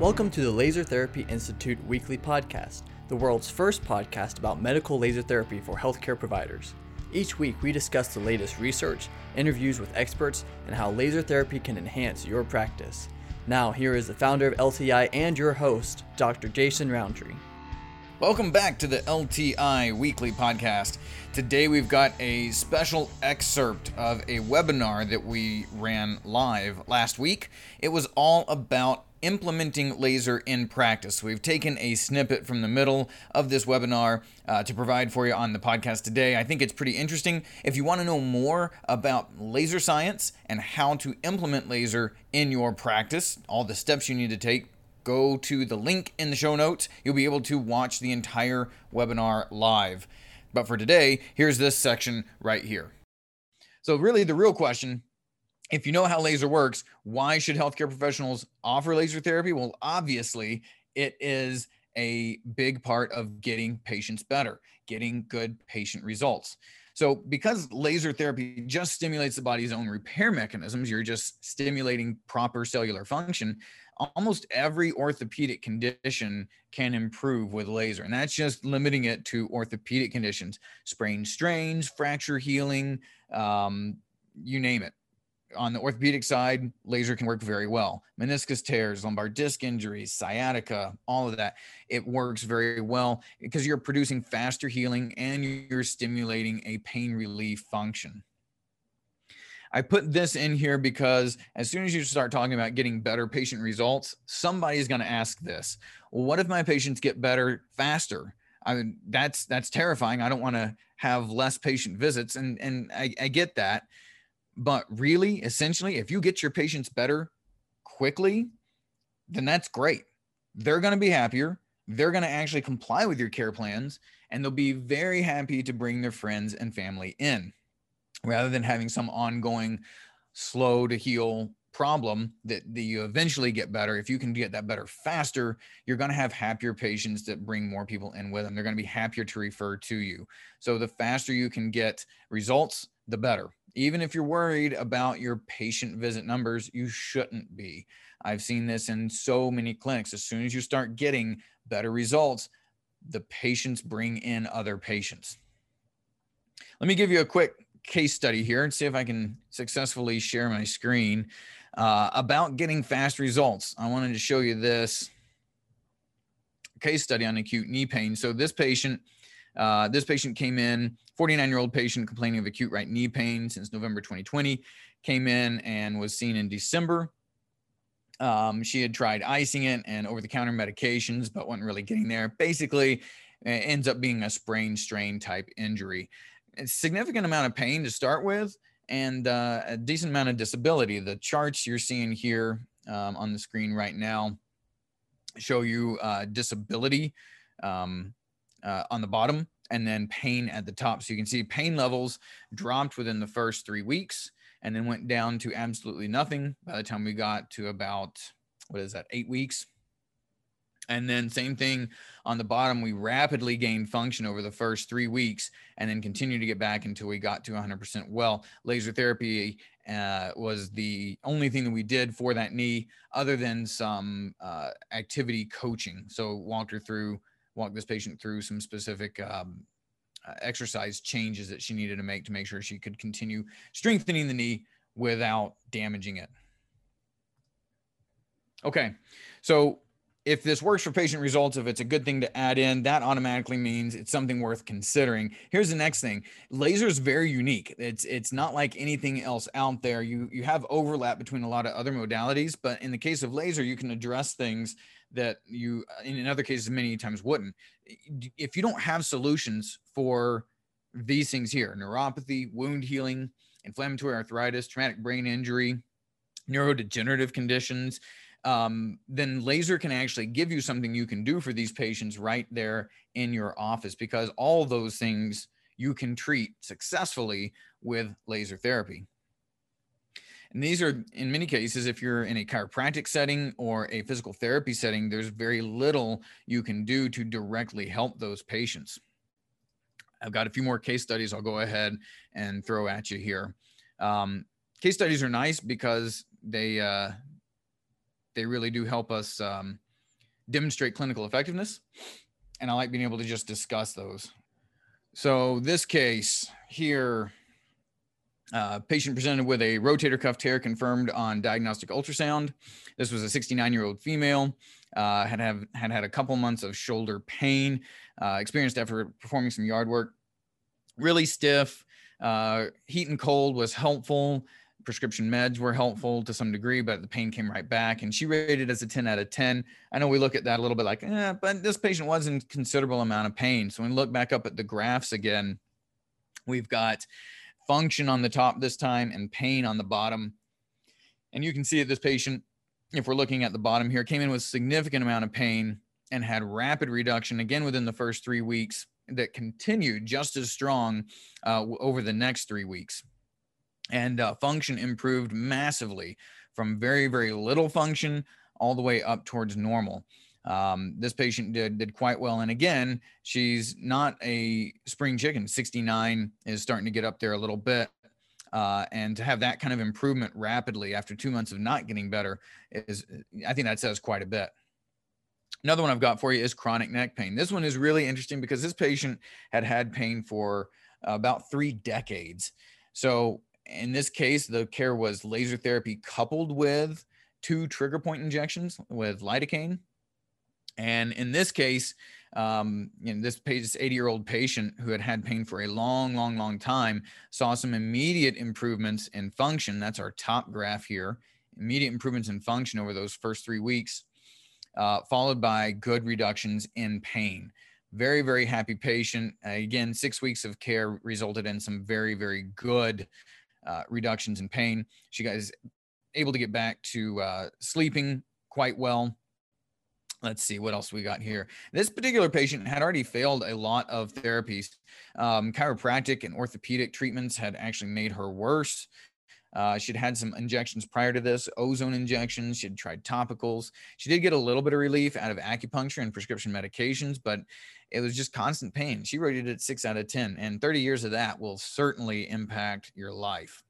Welcome to the Laser Therapy Institute weekly podcast, the world's first podcast about medical laser therapy for healthcare providers. Each week, we discuss the latest research, interviews with experts, and how laser therapy can enhance your practice. Now, here is the founder of LTI and your host, Dr. Jason Rountree. Welcome back to the LTI Weekly Podcast. Today we've got a special excerpt of a webinar that we ran live last week. It was all about implementing laser in practice. We've taken a snippet from the middle of this webinar uh, to provide for you on the podcast today. I think it's pretty interesting. If you want to know more about laser science and how to implement laser in your practice, all the steps you need to take, go to the link in the show notes. You'll be able to watch the entire webinar live. But for today, here's this section right here. So, really, the real question if you know how laser works, why should healthcare professionals offer laser therapy? Well, obviously, it is a big part of getting patients better, getting good patient results. So, because laser therapy just stimulates the body's own repair mechanisms, you're just stimulating proper cellular function almost every orthopedic condition can improve with laser. And that's just limiting it to orthopedic conditions, sprain strains, fracture healing, um, you name it. On the orthopedic side, laser can work very well. Meniscus tears, lumbar disc injuries, sciatica, all of that. It works very well because you're producing faster healing and you're stimulating a pain relief function. I put this in here because as soon as you start talking about getting better patient results, somebody's going to ask this. Well, what if my patients get better faster? I mean, that's that's terrifying. I don't want to have less patient visits, and and I, I get that. But really, essentially, if you get your patients better quickly, then that's great. They're going to be happier. They're going to actually comply with your care plans, and they'll be very happy to bring their friends and family in rather than having some ongoing slow to heal problem that, that you eventually get better if you can get that better faster you're going to have happier patients that bring more people in with them they're going to be happier to refer to you so the faster you can get results the better even if you're worried about your patient visit numbers you shouldn't be i've seen this in so many clinics as soon as you start getting better results the patients bring in other patients let me give you a quick case study here and see if I can successfully share my screen uh, about getting fast results. I wanted to show you this case study on acute knee pain. So this patient, uh, this patient came in, 49 year old patient complaining of acute right knee pain since November 2020, came in and was seen in December. Um, she had tried icing it and over the counter medications, but wasn't really getting there. Basically, ends up being a sprain strain type injury a significant amount of pain to start with and uh, a decent amount of disability. The charts you're seeing here um, on the screen right now show you uh, disability um, uh, on the bottom and then pain at the top. So you can see pain levels dropped within the first three weeks and then went down to absolutely nothing by the time we got to about, what is that, eight weeks. And then same thing on the bottom, we rapidly gained function over the first three weeks and then continued to get back until we got to 100% well. Laser therapy uh, was the only thing that we did for that knee other than some uh, activity coaching. So walked her through, walked this patient through some specific um, uh, exercise changes that she needed to make to make sure she could continue strengthening the knee without damaging it. Okay, so if this works for patient results, if it's a good thing to add in, that automatically means it's something worth considering. Here's the next thing. Laser is very unique. It's it's not like anything else out there. You you have overlap between a lot of other modalities, but in the case of laser, you can address things that you in other cases many times wouldn't. If you don't have solutions for these things here, neuropathy, wound healing, inflammatory arthritis, traumatic brain injury, neurodegenerative conditions, um, then laser can actually give you something you can do for these patients right there in your office because all those things you can treat successfully with laser therapy. And these are, in many cases, if you're in a chiropractic setting or a physical therapy setting, there's very little you can do to directly help those patients. I've got a few more case studies I'll go ahead and throw at you here. Um, case studies are nice because they uh, they really do help us um, demonstrate clinical effectiveness. And I like being able to just discuss those. So this case here, uh, patient presented with a rotator cuff tear confirmed on diagnostic ultrasound. This was a 69 year old female, uh, had, have, had had a couple months of shoulder pain, uh, experienced after performing some yard work. Really stiff, uh, heat and cold was helpful. Prescription meds were helpful to some degree, but the pain came right back. And she rated as a 10 out of 10. I know we look at that a little bit like, eh, but this patient was in considerable amount of pain. So when we look back up at the graphs again, we've got function on the top this time and pain on the bottom. And you can see that this patient, if we're looking at the bottom here, came in with significant amount of pain and had rapid reduction again within the first three weeks that continued just as strong uh, over the next three weeks. And uh, function improved massively from very, very little function all the way up towards normal. Um, this patient did did quite well, and again, she's not a spring chicken. 69 is starting to get up there a little bit, uh, and to have that kind of improvement rapidly after two months of not getting better is, I think that says quite a bit. Another one I've got for you is chronic neck pain. This one is really interesting because this patient had had pain for about three decades. So in this case, the care was laser therapy coupled with two trigger point injections with lidocaine. And in this case, um, you know, this, this 80 year old patient who had had pain for a long, long, long time saw some immediate improvements in function. That's our top graph here. Immediate improvements in function over those first three weeks uh, followed by good reductions in pain. Very, very happy patient. Uh, again, six weeks of care resulted in some very, very good uh, reductions in pain. She is able to get back to uh, sleeping quite well. Let's see what else we got here. This particular patient had already failed a lot of therapies. Um, chiropractic and orthopedic treatments had actually made her worse. Uh, she'd had some injections prior to this, ozone injections. She'd tried topicals. She did get a little bit of relief out of acupuncture and prescription medications, but it was just constant pain. She rated it six out of 10, and 30 years of that will certainly impact your life.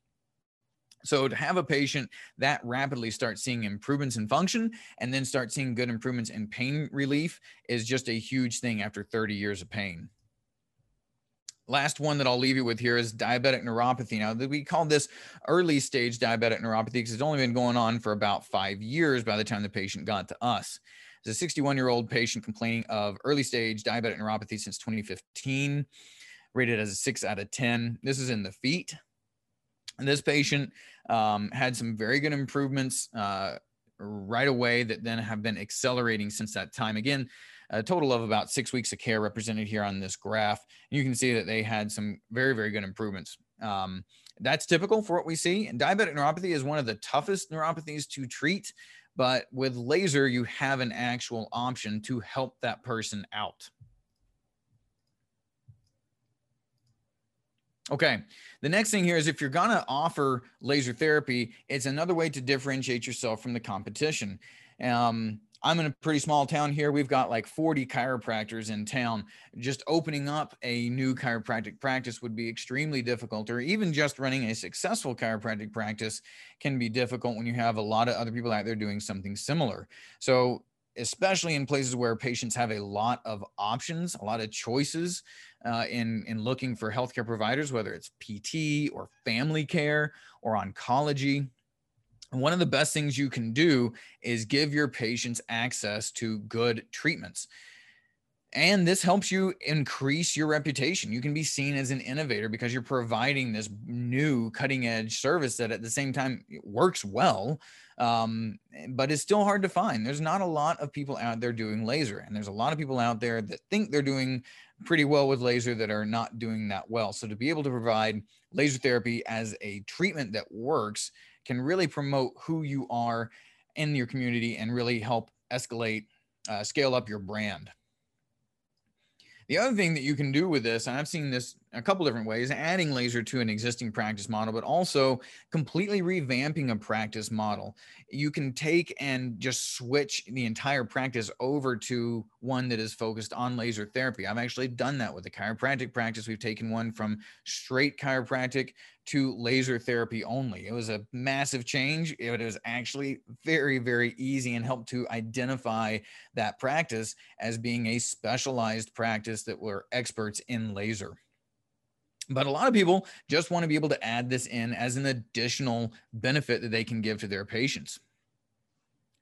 So to have a patient that rapidly start seeing improvements in function and then start seeing good improvements in pain relief is just a huge thing after 30 years of pain last one that I'll leave you with here is diabetic neuropathy. Now, we call this early stage diabetic neuropathy because it's only been going on for about five years by the time the patient got to us. It's a 61 year old patient complaining of early stage diabetic neuropathy since 2015, rated as a six out of 10. This is in the feet. This patient um, had some very good improvements uh, right away that then have been accelerating since that time. Again, a total of about six weeks of care represented here on this graph. You can see that they had some very, very good improvements. Um, that's typical for what we see. And diabetic neuropathy is one of the toughest neuropathies to treat, but with laser, you have an actual option to help that person out. Okay, the next thing here is if you're going to offer laser therapy, it's another way to differentiate yourself from the competition. Um, I'm in a pretty small town here. We've got like 40 chiropractors in town. Just opening up a new chiropractic practice would be extremely difficult, or even just running a successful chiropractic practice can be difficult when you have a lot of other people out there doing something similar. So, especially in places where patients have a lot of options, a lot of choices uh, in, in looking for healthcare providers, whether it's PT or family care or oncology one of the best things you can do is give your patients access to good treatments. And this helps you increase your reputation. You can be seen as an innovator because you're providing this new cutting edge service that at the same time works well, um, but it's still hard to find. There's not a lot of people out there doing laser, and there's a lot of people out there that think they're doing pretty well with laser that are not doing that well. So to be able to provide laser therapy as a treatment that works can really promote who you are in your community and really help escalate, uh, scale up your brand. The other thing that you can do with this, and I've seen this a couple different ways adding laser to an existing practice model, but also completely revamping a practice model. You can take and just switch the entire practice over to one that is focused on laser therapy. I've actually done that with a chiropractic practice. We've taken one from straight chiropractic to laser therapy only. It was a massive change. Eh, it was actually very, very easy and helped to identify that practice as being a specialized practice that were experts in laser. But a lot of people just want to be able to add this in as an additional benefit that they can give to their patients.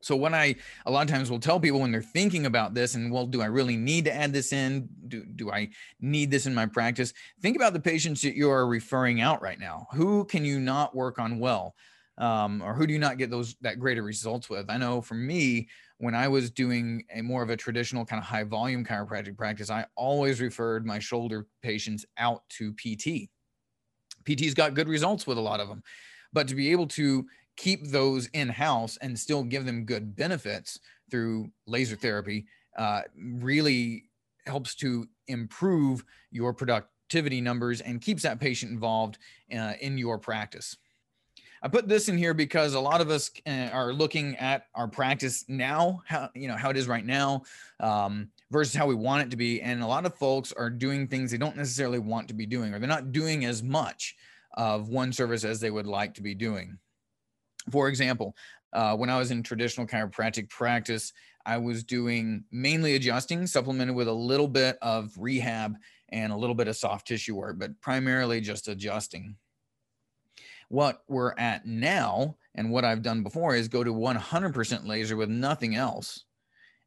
So when I a lot of times will tell people when they're thinking about this and well, do I really need to add this in? Do, do I need this in my practice? Think about the patients that you are referring out right now. Who can you not work on well? Um, or who do you not get those that greater results with? I know for me, when I was doing a more of a traditional kind of high volume chiropractic practice, I always referred my shoulder patients out to PT. PT's got good results with a lot of them. But to be able to keep those in house and still give them good benefits through laser therapy uh, really helps to improve your productivity numbers and keeps that patient involved uh, in your practice. I put this in here because a lot of us uh, are looking at our practice now, how you know how it is right now, um, versus how we want it to be, and a lot of folks are doing things they don't necessarily want to be doing, or they're not doing as much of one service as they would like to be doing. For example, uh, when I was in traditional chiropractic practice, I was doing mainly adjusting, supplemented with a little bit of rehab and a little bit of soft tissue work, but primarily just adjusting. What we're at now, and what I've done before, is go to 100% laser with nothing else.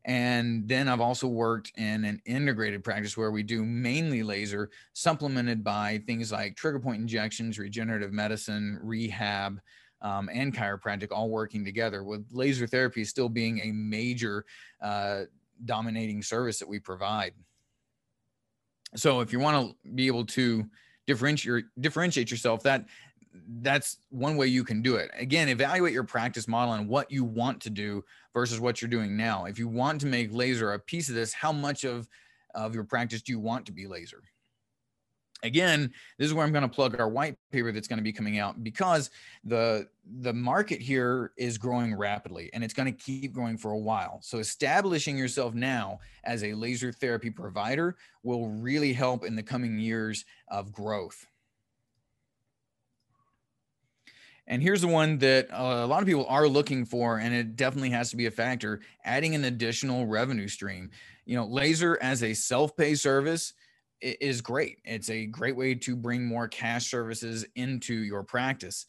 And then I've also worked in an integrated practice where we do mainly laser, supplemented by things like trigger point injections, regenerative medicine, rehab, um, and chiropractic all working together, with laser therapy still being a major uh, dominating service that we provide. So, if you want to be able to differentiate differentiate yourself, that that's one way you can do it. Again, evaluate your practice model and what you want to do versus what you're doing now. If you want to make laser a piece of this, how much of of your practice do you want to be laser? Again this is where i'm going to plug our white paper that's going to be coming out because the the market here is growing rapidly and it's going to keep growing for a while so establishing yourself now as a laser therapy provider will really help in the coming years of growth and here's the one that uh, a lot of people are looking for, and it definitely has to be a factor adding an additional revenue stream. You know, laser as a self pay service is great. It's a great way to bring more cash services into your practice.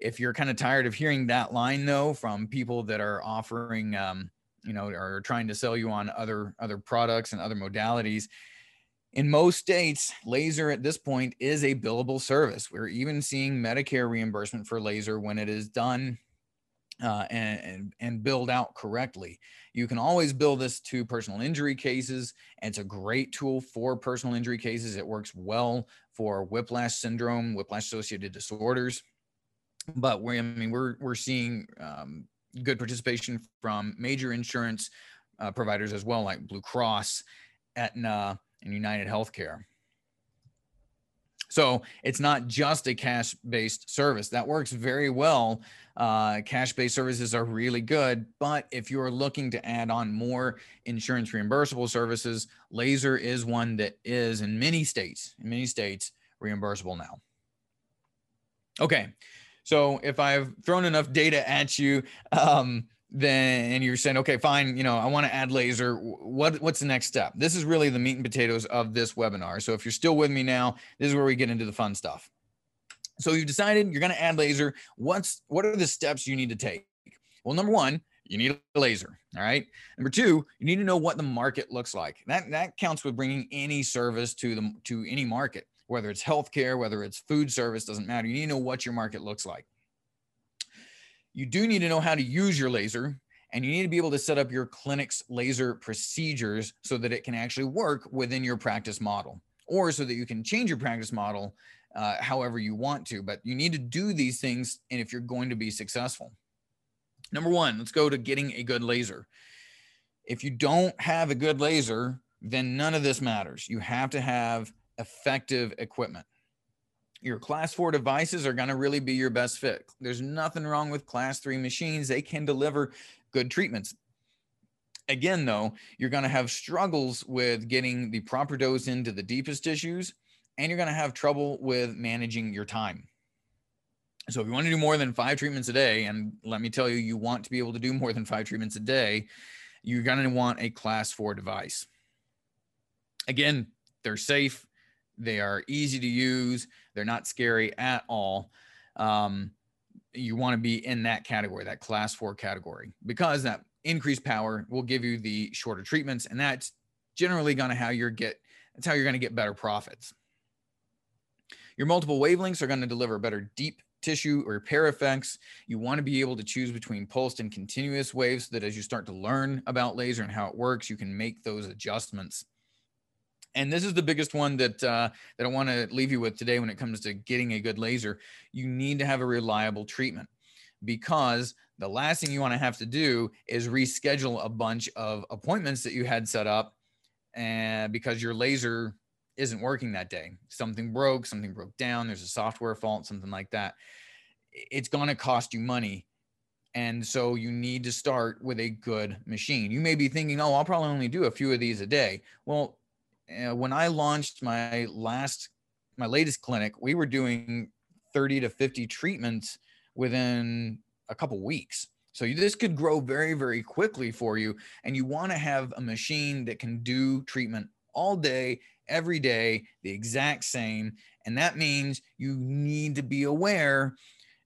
If you're kind of tired of hearing that line though from people that are offering, um, you know, or trying to sell you on other other products and other modalities, in most states, laser at this point is a billable service. We're even seeing Medicare reimbursement for laser when it is done uh, and, and, billed out correctly. You can always build this to personal injury cases. It's a great tool for personal injury cases. It works well for whiplash syndrome, whiplash associated disorders. But we, I mean, we're we're seeing um, good participation from major insurance uh, providers as well, like Blue Cross, Aetna, and United Healthcare. So it's not just a cash based service that works very well uh, cash based services are really good. But if you're looking to add on more insurance reimbursable services, laser is one that is in many states, in many states, reimbursable now. Okay. So if I've thrown enough data at you, um, then and you're saying, okay, fine, you know, I want to add laser. What what's the next step? This is really the meat and potatoes of this webinar. So if you're still with me now, this is where we get into the fun stuff. So you've decided you're going to add laser. What's what are the steps you need to take? Well, number one, you need a laser. All right. Number two, you need to know what the market looks like. That that counts with bringing any service to the to any market, whether it's healthcare, whether it's food service, doesn't matter. You need to know what your market looks like. You do need to know how to use your laser, and you need to be able to set up your clinic's laser procedures so that it can actually work within your practice model, or so that you can change your practice model uh, however you want to. But you need to do these things, and if you're going to be successful. Number one, let's go to getting a good laser. If you don't have a good laser, then none of this matters. You have to have effective equipment. Your class four devices are going to really be your best fit. There's nothing wrong with class three machines. They can deliver good treatments. Again, though, you're going to have struggles with getting the proper dose into the deepest tissues, and you're going to have trouble with managing your time. So, if you want to do more than five treatments a day, and let me tell you, you want to be able to do more than five treatments a day, you're going to want a class four device. Again, they're safe, they are easy to use, they're not scary at all. Um, you want to be in that category, that class four category, because that increased power will give you the shorter treatments, and that's generally going to how you're get that's how you're going to get better profits. Your multiple wavelengths are going to deliver better deep tissue or repair effects. You want to be able to choose between pulsed and continuous waves so that as you start to learn about laser and how it works, you can make those adjustments. And this is the biggest one that uh, that I want to leave you with today when it comes to getting a good laser. You need to have a reliable treatment because the last thing you want to have to do is reschedule a bunch of appointments that you had set up and because your laser isn't working that day. Something broke something broke down there's a software fault something like that. It's going to cost you money and so you need to start with a good machine. You may be thinking oh i'll probably only do a few of these a day. Well uh, when i launched my last my latest clinic we were doing 30 to 50 treatments within a couple weeks. So this could grow very, very quickly for you. And you want to have a machine that can do treatment all day, every day, the exact same. And that means you need to be aware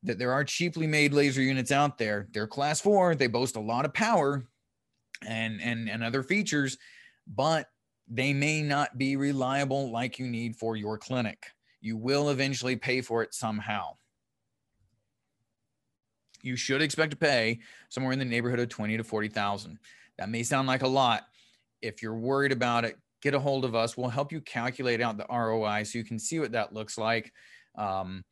that there are cheaply made laser units out there. They're class four, they boast a lot of power and and, and other features, but they may not be reliable like you need for your clinic. You will eventually pay for it somehow you should expect to pay somewhere in the neighborhood of 20 to 40,000. That may sound like a lot. If you're worried about it, get a hold of us. We'll help you calculate out the ROI so you can see what that looks like. Um,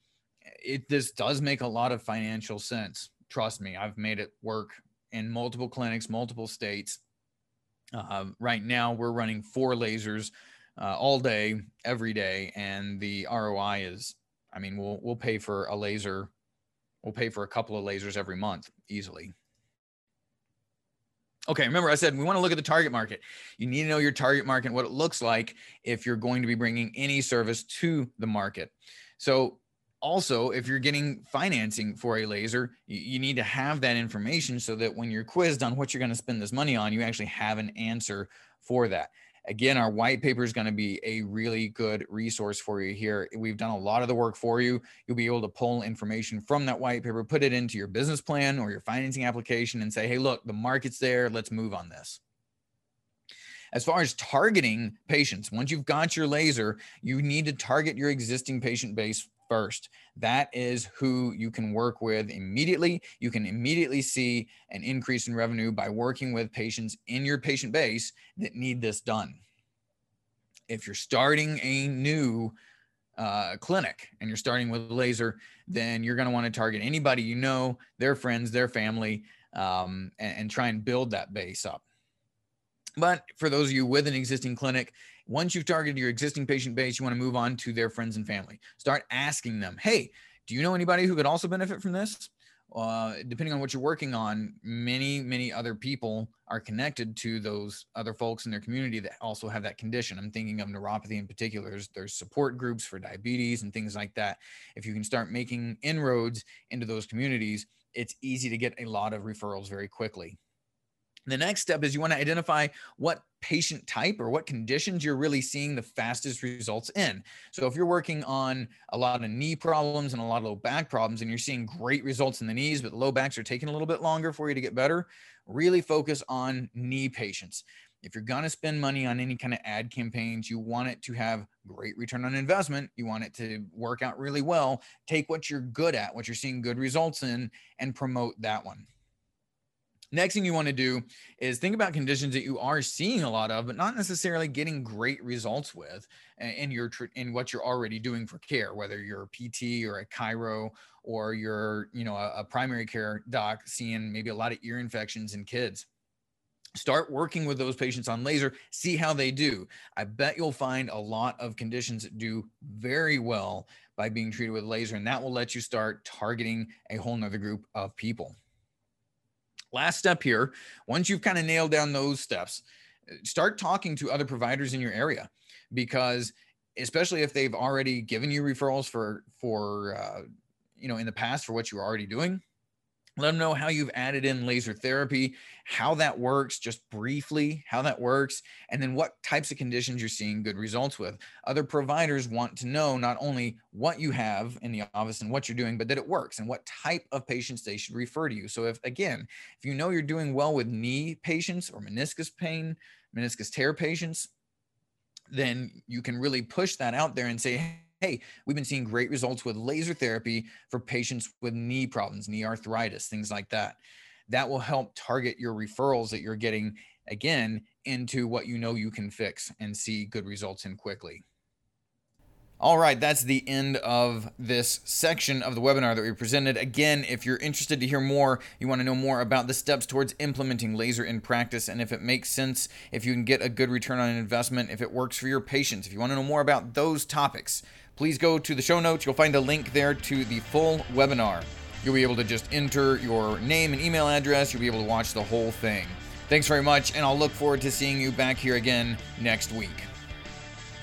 it this does make a lot of financial sense. Trust me, I've made it work in multiple clinics, multiple states. Uh, right now, we're running four lasers uh, all day, every day, and the ROI is, I mean, we'll we'll pay for a laser We'll pay for a couple of lasers every month easily. Okay, remember I said we want to look at the target market. You need to know your target market, what it looks like if you're going to be bringing any service to the market. So, also, if you're getting financing for a laser, you, need to have that information so that when you're quizzed on what you're going to spend this money on, you actually have an answer for that. Again, our white paper is going to be a really good resource for you here. We've done a lot of the work for you. You'll be able to pull information from that white paper, put it into your business plan or your financing application and say, hey, look, the market's there. Let's move on this. As far as targeting patients, once you've got your laser, you need to target your existing patient base first. That is who you can work with immediately. You can immediately see an increase in revenue by working with patients in your patient base that need this done. If you're starting a new uh, clinic and you're starting with laser, then you're going to want to target anybody you know, their friends, their family, um, and, and try and build that base up. But for those of you with an existing clinic, once you've targeted your existing patient base, you want to move on to their friends and family. Start asking them, hey, do you know anybody who could also benefit from this? Uh, depending on what you're working on, many, many other people are connected to those other folks in their community that also have that condition. I'm thinking of neuropathy in particular. There's, there's support groups for diabetes and things like that. If you can start making inroads into those communities, it's easy to get a lot of referrals very quickly. The next step is you want to identify what patient type or what conditions you're really seeing the fastest results in. So if you're working on a lot of knee problems and a lot of low back problems and you're seeing great results in the knees, but low backs are taking a little bit longer for you to get better, really focus on knee patients. If you're going to spend money on any kind of ad campaigns, you want it to have great return on investment. You want it to work out really well. Take what you're good at, what you're seeing good results in, and promote that one. Next thing you want to do is think about conditions that you are seeing a lot of, but not necessarily getting great results with in your in what you're already doing for care, whether you're a PT or a chiro or you're you know a, a primary care doc seeing maybe a lot of ear infections in kids. start working with those patients on laser see how they do i bet you'll find a lot of conditions that do very well by being treated with laser and that will let you start targeting a whole nother group of people last step here once you've kind of nailed down those steps start talking to other providers in your area. Because especially if they've already given you referrals for for uh, you know in the past for what you were already doing let them know how you've added in laser therapy, how that works, just briefly, how that works, and then what types of conditions you're seeing good results with. Other providers want to know not only what you have in the office and what you're doing, but that it works and what type of patients they should refer to you. So, if again, if you know you're doing well with knee patients or meniscus pain, meniscus tear patients, then you can really push that out there and say, hey, we've been seeing great results with laser therapy for patients with knee problems, knee arthritis, things like that. That will help target your referrals that you're getting again into what you know you can fix and see good results in quickly. All right, that's the end of this section of the webinar that we presented. Again, if you're interested to hear more, you want to know more about the steps towards implementing laser in practice and if it makes sense, if you can get a good return on investment, if it works for your patients, if you want to know more about those topics, please go to the show notes. You'll find a link there to the full webinar. You'll be able to just enter your name and email address. You'll be able to watch the whole thing. Thanks very much, and I'll look forward to seeing you back here again next week.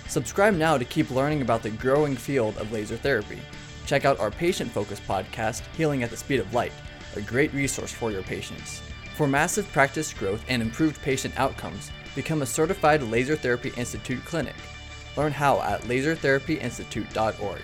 Subscribe now to keep learning about the growing field of laser therapy. Check out our patient focused podcast, Healing at the Speed of Light, a great resource for your patients. For massive practice growth and improved patient outcomes, become a certified Laser Therapy Institute clinic. Learn how at lasertherapyinstitute.org.